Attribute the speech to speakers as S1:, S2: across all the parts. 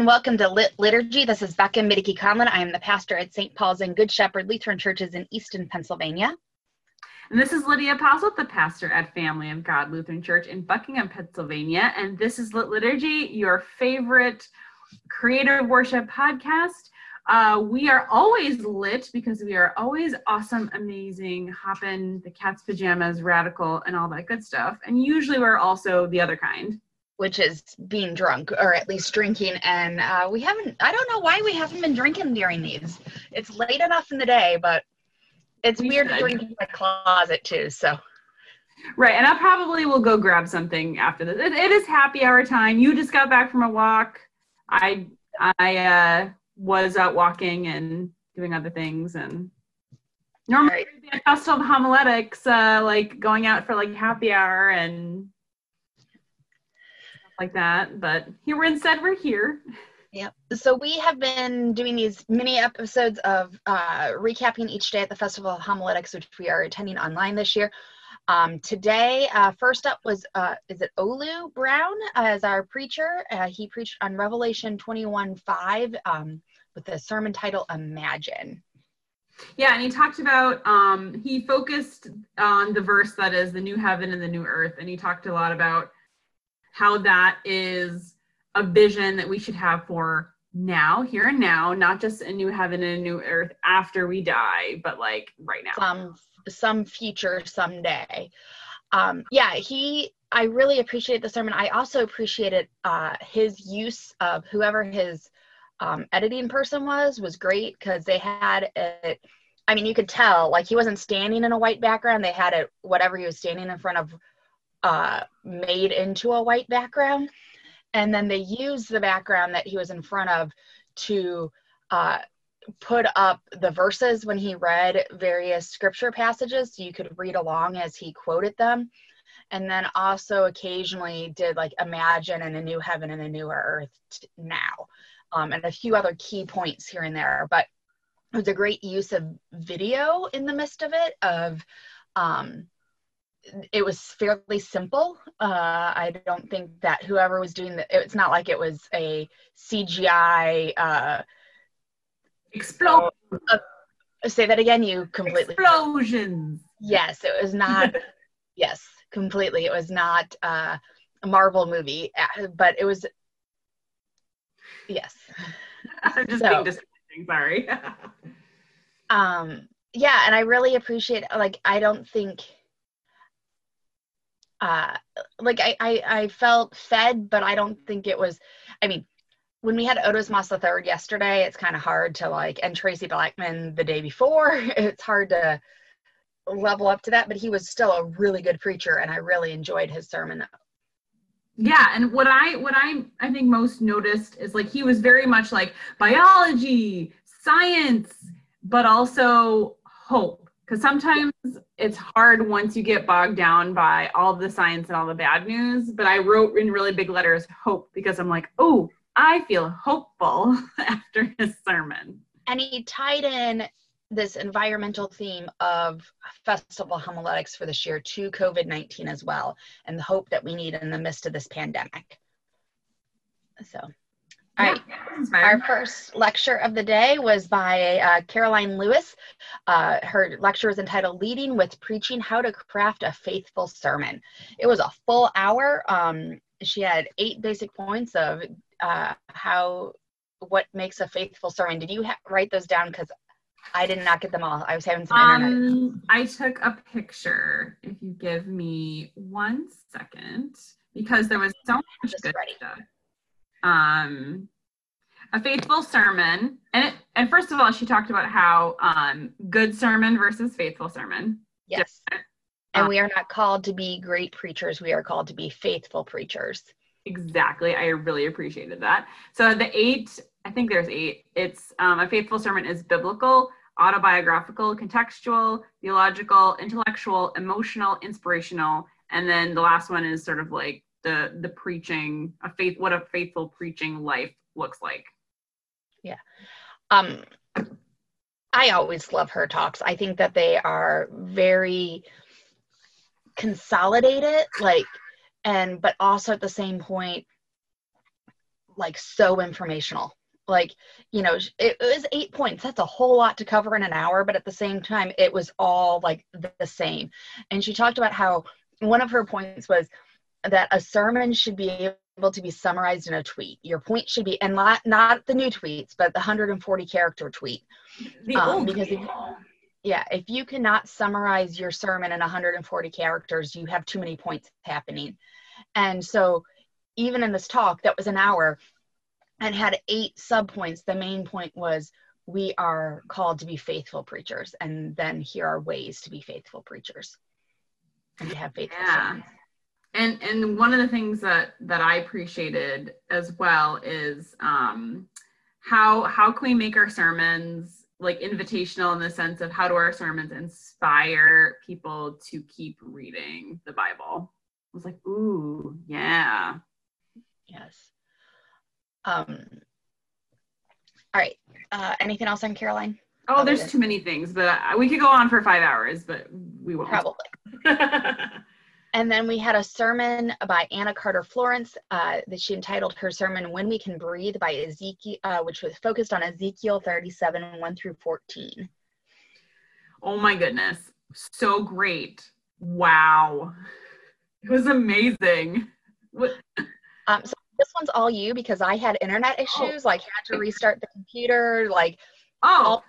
S1: And welcome to Lit Liturgy. This is Becca Middicky Conlon. I am the pastor at St. Paul's and Good Shepherd Lutheran Churches in Easton, Pennsylvania.
S2: And this is Lydia Posselt, the pastor at Family of God Lutheran Church in Buckingham, Pennsylvania. And this is Lit Liturgy, your favorite creative worship podcast. Uh, we are always lit because we are always awesome, amazing, hopping the cat's pajamas, radical, and all that good stuff. And usually we're also the other kind
S1: which is being drunk or at least drinking. And uh, we haven't, I don't know why we haven't been drinking during these. It's late enough in the day, but it's we weird should. to drink in my closet too. So.
S2: Right, and I probably will go grab something after this. it, it is happy hour time. You just got back from a walk. I I uh, was out walking and doing other things, and normally right. festival of homiletics, uh, like going out for like happy hour and like that. But here we're instead we're here.
S1: Yep. So we have been doing these mini episodes of uh, recapping each day at the Festival of Homiletics, which we are attending online this year. Um, today, uh, first up was uh, is it Olu Brown as our preacher? Uh, he preached on Revelation 21 5 um, with the sermon title Imagine.
S2: Yeah, and he talked about um, he focused on the verse that is the new heaven and the new earth, and he talked a lot about how that is a vision that we should have for now, here and now, not just a new heaven and a new earth after we die, but like right now.
S1: Some some future someday. Um, yeah, he I really appreciate the sermon. I also appreciated uh, his use of whoever his um, editing person was was great because they had it. I mean, you could tell like he wasn't standing in a white background. They had it whatever he was standing in front of uh, made into a white background. And then they used the background that he was in front of to uh, put up the verses when he read various scripture passages so you could read along as he quoted them. And then also occasionally did like imagine in a new heaven and a new earth now. Um, and a few other key points here and there. But it was a great use of video in the midst of it, of um, it was fairly simple. Uh, I don't think that whoever was doing the, it's not like it was a CGI. Uh,
S2: Explosion.
S1: Uh, say that again. You completely.
S2: Explosions.
S1: Yes, it was not. yes, completely. It was not uh, a Marvel movie, uh, but it was. Yes.
S2: I'm just so, being distracting. Sorry.
S1: um. Yeah, and I really appreciate. Like, I don't think uh, like I, I, I felt fed, but I don't think it was. I mean, when we had Otis Moss the third yesterday, it's kind of hard to like, and Traci Blackmon the day before, it's hard to level up to that. But he was still a really good preacher, and I really enjoyed his sermon.
S2: Yeah, and what I what I I think most noticed is like he was very much like biology, science, but also hope because sometimes it's hard once you get bogged down by all the science and all the bad news. But I wrote in really big letters hope because I'm like, oh, I feel hopeful after his sermon.
S1: And he tied in this environmental theme of festival homiletics for this year to COVID 19 as well, and the hope that we need in the midst of this pandemic. So right. Our first lecture of the day was by uh, Karoline Lewis. Uh, her lecture was entitled Leading with Preaching How to Craft a Faithful Sermon. It was a full hour. Um, she had eight basic points of uh, how, what makes a faithful sermon. Did you ha- write those down? Because I did not get them all. I was having some um, internet.
S2: I took a picture. If you give me one second, because there was so much good ready. stuff um, a faithful sermon. And it, and first of all, she talked about how um, good sermon versus faithful sermon.
S1: Yes. And um, we are not called to be great preachers. We are called to be faithful preachers.
S2: Exactly. I really appreciated that. So the eight, I think there's eight. It's um, a faithful sermon is biblical, autobiographical, contextual, theological, intellectual, emotional, inspirational, and then the last one is sort of like the the preaching a faith what a faithful preaching life looks like.
S1: Yeah. Um i always love her talks. I think that they are very consolidated like and but also at the same point like so informational. Like you know it, was eight points. That's a whole lot to cover in an hour but at the same time it was all like the same. And she talked about how one of her points was that a sermon should be able to be summarized in a tweet. Your point should be and not not the new tweets but the 140 character tweet.
S2: The um,
S1: because if, yeah if you cannot summarize your sermon in 140 characters you have too many points happening. And so even in this talk that was an hour and had eight subpoints. The main point was we are called to be faithful preachers, and then here are ways to be faithful preachers. And to have faithful yeah.
S2: And and one of the things that that I appreciated as well is um, how how can we make our sermons like invitational in the sense of how do our sermons inspire people to keep reading the Bible? I was like, ooh, yeah.
S1: Yes. Um, all right. Uh, anything else on Karoline
S2: Oh, there's too many things, but we could go on for five hours, but we won't.
S1: Probably. and then we had a sermon by Anna Carter Florence uh, that she entitled her sermon "When We Can Breathe" by Ezekiel, uh, which was focused on Ezekiel 37 1 through 14.
S2: Oh my goodness, so great! Wow, it was amazing.
S1: Um, so this one's all you because I had internet oh. issues, oh. like had to restart the computer, like
S2: oh, all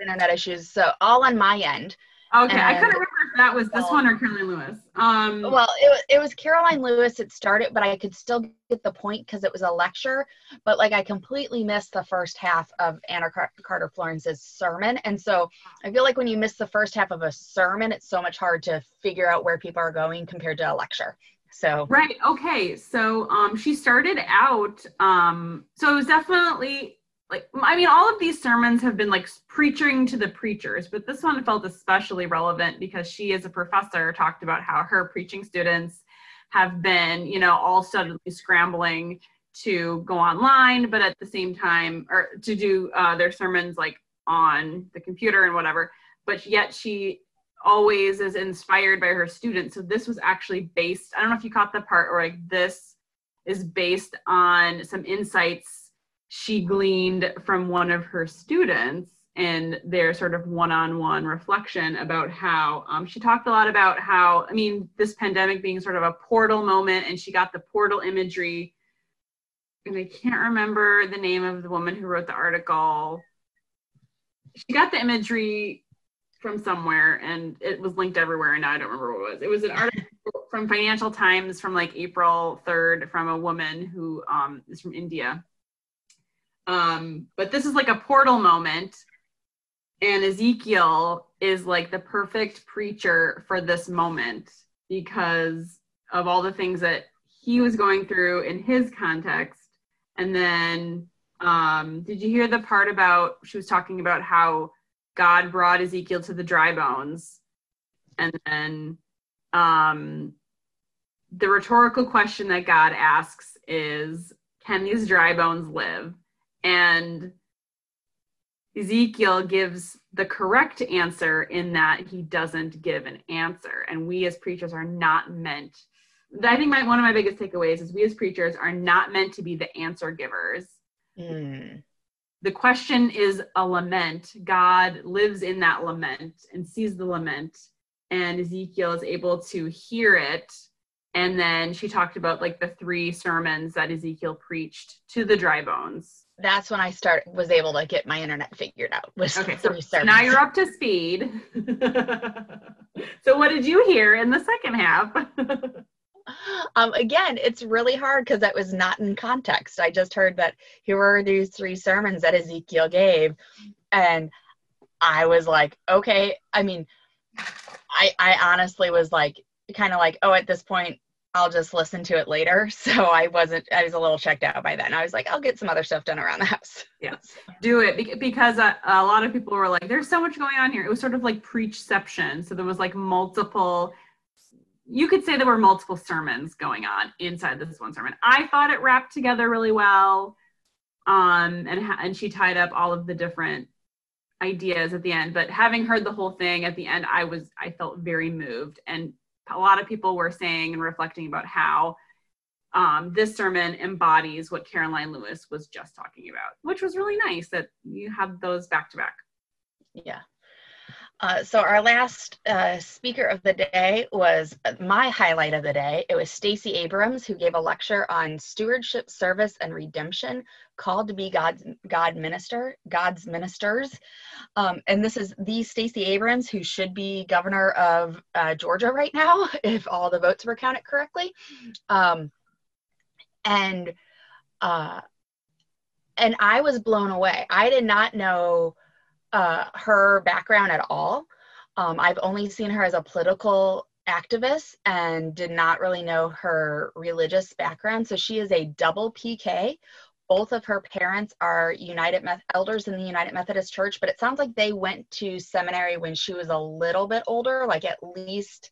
S1: internet issues. So all on my end.
S2: Okay, and, I couldn't remember that was this one or Karoline Lewis. Um,
S1: well, it was it was Karoline Lewis. It started, but I could still get the point because it was a lecture. But like I completely missed the first half of Anna Carter Florence's sermon, and so I feel like when you miss the first half of a sermon, it's so much hard to figure out where people are going compared to a lecture. So
S2: right, okay. So um, she started out. Um, so it was definitely like I mean, all of these sermons have been like preaching to the preachers, but this one felt especially relevant because she, as a professor, talked about how her preaching students have been, you know, all suddenly scrambling to go online, but at the same time, or to do uh, their sermons like on the computer and whatever. But yet she always is inspired by her students. So this was actually based, I don't know if you caught the part where like this is based on some insights she gleaned from one of her students and their sort of one-on-one reflection about how um, she talked a lot about how i mean this pandemic being sort of a portal moment and she got the portal imagery and i can't remember the name of the woman who wrote the article she got the imagery from somewhere and it was linked everywhere and now I don't remember what it was. It was an article from Financial Times from like April 3rd from a woman who um, is from India. Um, but this is like a portal moment and Ezekiel is like the perfect preacher for this moment because of all the things that he was going through in his context. And then um, did you hear the part about she was talking about how God brought Ezekiel to the dry bones. And then um, the rhetorical question that God asks is Can these dry bones live? And Ezekiel gives the correct answer in that he doesn't give an answer. And we as preachers are not meant, I think my, one of my biggest takeaways is we as preachers are not meant to be the answer givers. Mm the question is a lament. God lives in that lament and sees the lament, and Ezekiel is able to hear it. And then she talked about like the three sermons that Ezekiel preached to the dry bones.
S1: That's when I start was able to get my internet figured out. Was
S2: okay, so, so now you're up to speed. so what did you hear in the second half?
S1: um, again, it's really hard because that was not in context. I just heard that here were these three sermons that Ezekiel gave, and I was like, okay. I mean, I I honestly was like, kind of like, oh, at this point, I'll just listen to it later. So I wasn't, I was a little checked out by then. I was like, I'll get some other stuff done around the house.
S2: Yeah, do it because a, a lot of people were like, there's so much going on here. It was sort of like preachception. So there was like multiple you could say there were multiple sermons going on inside this one sermon. I thought it wrapped together really well. Um, and, and she tied up all of the different ideas at the end, but having heard the whole thing at the end, I was, I felt very moved. And a lot of people were saying and reflecting about how um, this sermon embodies what Karoline Lewis was just talking about, which was really nice that you had those back to back.
S1: Yeah. Uh, so our last uh, speaker of the day was my highlight of the day. It was Stacey Abrams who gave a lecture on stewardship, service, and redemption, called to be God's God minister, God's ministers. Um, and this is the Stacey Abrams who should be governor of uh, Georgia right now, if all the votes were counted correctly. Um, and uh, and I was blown away. I did not know uh, her background at all. Um, I've only seen her as a political activist and did not really know her religious background. So she is a double PK. Both of her parents are United Meth- elders in the United Methodist Church, but it sounds like they went to seminary when she was a little bit older, like at least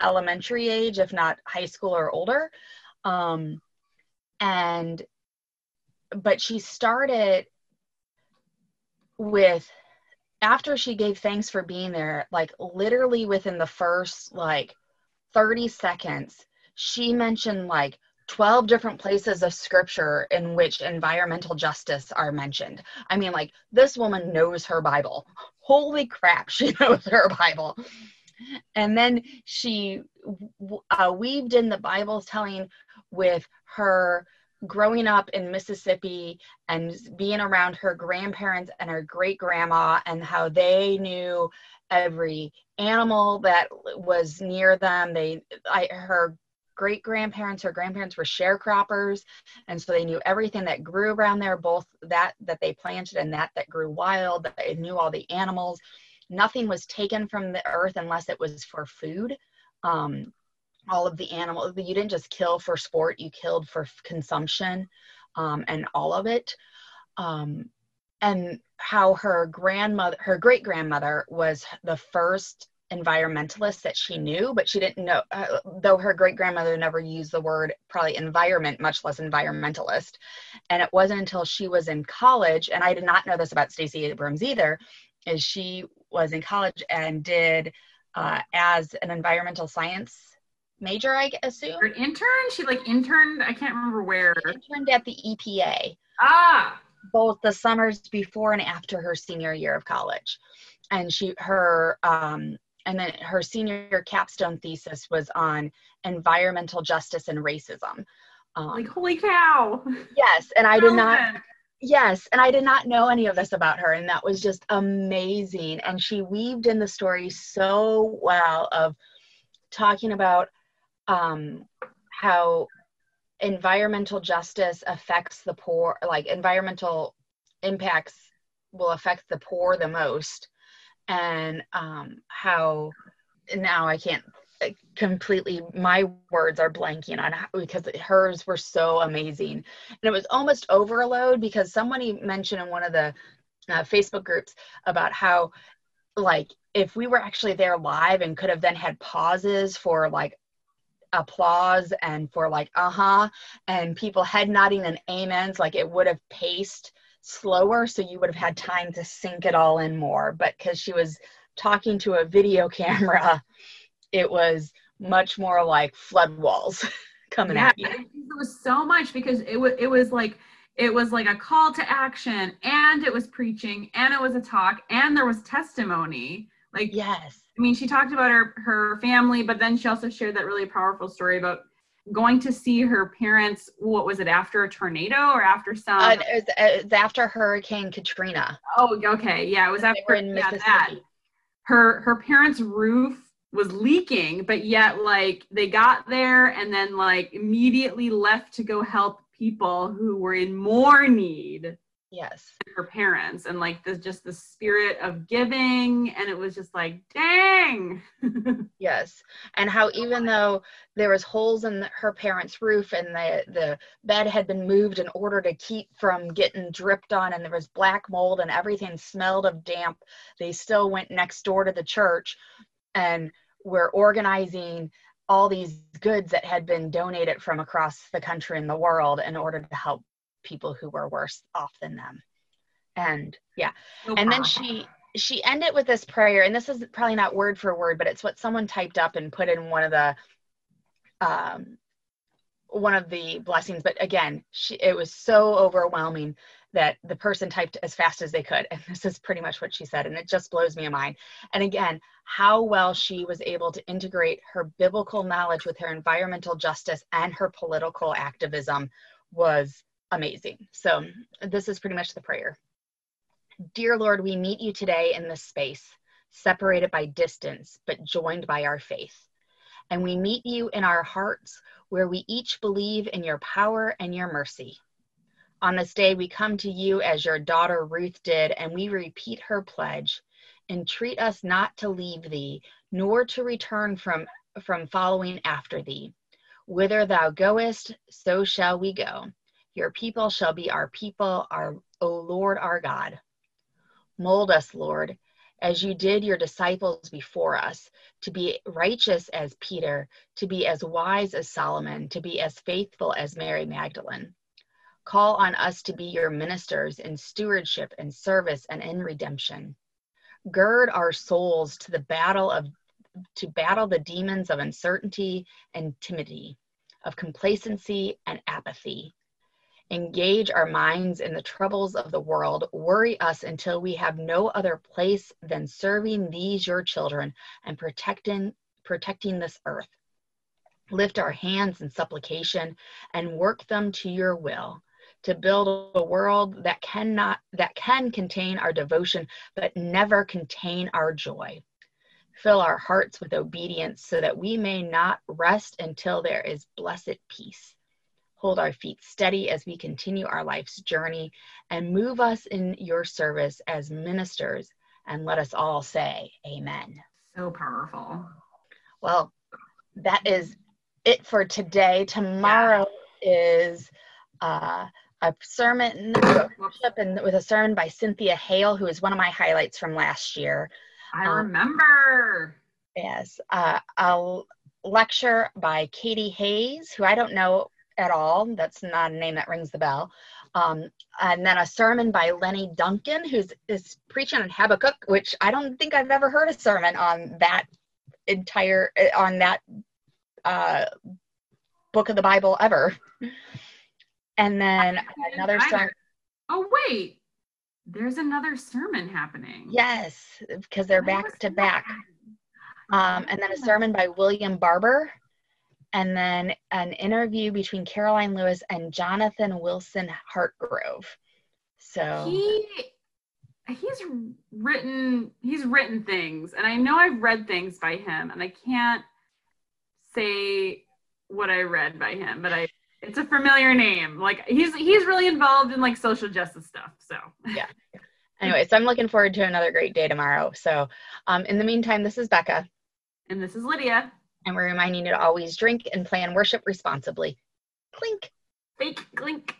S1: elementary age, if not high school or older. Um, and but she started with after she gave thanks for being there like literally within the first like 30 seconds she mentioned like 12 different places of scripture in which environmental justice are mentioned. I mean, like, this woman knows her Bible. Holy crap, she knows her Bible. And then she uh, weaved in the Bible telling with her growing up in Mississippi and being around her grandparents and her great grandma and how they knew every animal that was near them. They, I, her great grandparents, her grandparents were sharecroppers, and so they knew everything that grew around there, both that that they planted and that that grew wild. They knew all the animals. Nothing was taken from the earth unless it was for food. Um, all of the animals. You didn't just kill for sport, you killed for consumption um, and all of it. Um, and how her grandmother, her great grandmother, was the first environmentalist that she knew, but she didn't know, uh, though her great grandmother never used the word probably environment, much less environmentalist. And it wasn't until she was in college, and I did not know this about Stacey Abrams either, is she was in college and did uh, as an environmental science major, I assume.
S2: Her intern? She like interned, I can't remember where.
S1: She interned at the EPA.
S2: Ah.
S1: Both the summers before and after her senior year of college. And she her um and then her senior capstone thesis was on environmental justice and racism.
S2: Um, like holy cow.
S1: Yes, and I did not yes and i did not know any of this about her and that was just amazing and she weaved in the story so well of talking about um, how environmental justice affects the poor, like environmental impacts will affect the poor the most, and um, how now I can't completely my words are blanking on how, because hers were so amazing. And it was almost overload because somebody mentioned in one of the uh, facebook groups about how like if we were actually there live and could have then had pauses for like applause and for like uh-huh and people head nodding and amens like it would have paced slower so you would have had time to sink it all in more. But because she was talking to a video camera it was much more like flood walls coming yeah, at you. it
S2: was so much because it was it was like it was like a call to action and it was preaching and it was a talk and there was testimony. Like
S1: yes.
S2: I mean, she talked about her her family, but then she also shared that really powerful story about going to see her parents. What was it after a tornado or after some? Uh,
S1: it, was, it was after Hurricane Katrina.
S2: Oh, okay, yeah, it was after yeah, that. Her her parents' roof was leaking, but yet like they got there and then like immediately left to go help people who were in more need
S1: yes.
S2: her parents and like the just the spirit of giving and it was just like dang!
S1: Yes. And how even though there was holes in her parents roof and the the bed had been moved in order to keep from getting dripped on and there was black mold and everything smelled of damp they still went next door to the church and were organizing all these goods that had been donated from across the country and the world in order to help people who were worse off than them and yeah no and then she she ended with this prayer and this is probably not word for word but it's what someone typed up and put in one of the um one of the blessings. But again, she, it was so overwhelming that the person typed as fast as they could. And this is pretty much what she said. And it just blows me a mind. And again, how well she was able to integrate her biblical knowledge with her environmental justice and her political activism was amazing. So this is pretty much the prayer. Dear Lord, we meet you today in this space, separated by distance, but joined by our faith. And we meet you in our hearts where we each believe in your power and your mercy. On this day, we come to you as your daughter Ruth did, and we repeat her pledge entreat us not to leave thee, nor to return from, from following after thee. Whither thou goest, so shall we go. Your people shall be our people, our, O Lord our God. Mold us, Lord, as you did your disciples before us, to be righteous as Peter, to be as wise as Solomon, to be as faithful as Mary Magdalene. Call on us to be your ministers in stewardship and service and in redemption. Gird our souls to the battle of to battle the demons of uncertainty and timidity, of complacency and apathy. Engage our minds in the troubles of the world, worry us until we have no other place than serving these your children and protecting protecting this earth. Lift our hands in supplication and work them to your will to build a world that cannot that can contain our devotion but never contain our joy fill our hearts with obedience so that we may not rest until there is blessed peace hold our feet steady as we continue our life's journey and move us in your service as ministers and let us all say amen
S2: so powerful
S1: well that is it for today tomorrow yeah. is uh a sermon worship and with a sermon by Cynthia Hale, who is one of my highlights from last year.
S2: I um, remember.
S1: Yes, uh, a lecture by Katie Hays, who I don't know at all. That's not a name that rings the bell. Um, and then a sermon by Lenny Duncan, who's is preaching on Habakkuk, which I don't think I've ever heard a sermon on that entire on that uh, book of the Bible ever. And then another sermon.
S2: Oh, wait. There's another sermon happening.
S1: Yes, because they're back to back. Um, and then a sermon by William Barber. And then an interview between Karoline Lewis and Jonathan Wilson Hartgrove. So
S2: he he's written he's written things and I know I've read things by him and I can't say what I read by him, but I it's a familiar name. Like he's he's really involved in like social justice stuff. So
S1: yeah. Anyway, so I'm looking forward to another great day tomorrow. So um, in the meantime, this is Becca.
S2: And this is Lydia.
S1: And we're reminding you to always drink and plan worship responsibly. Clink.
S2: Fake clink.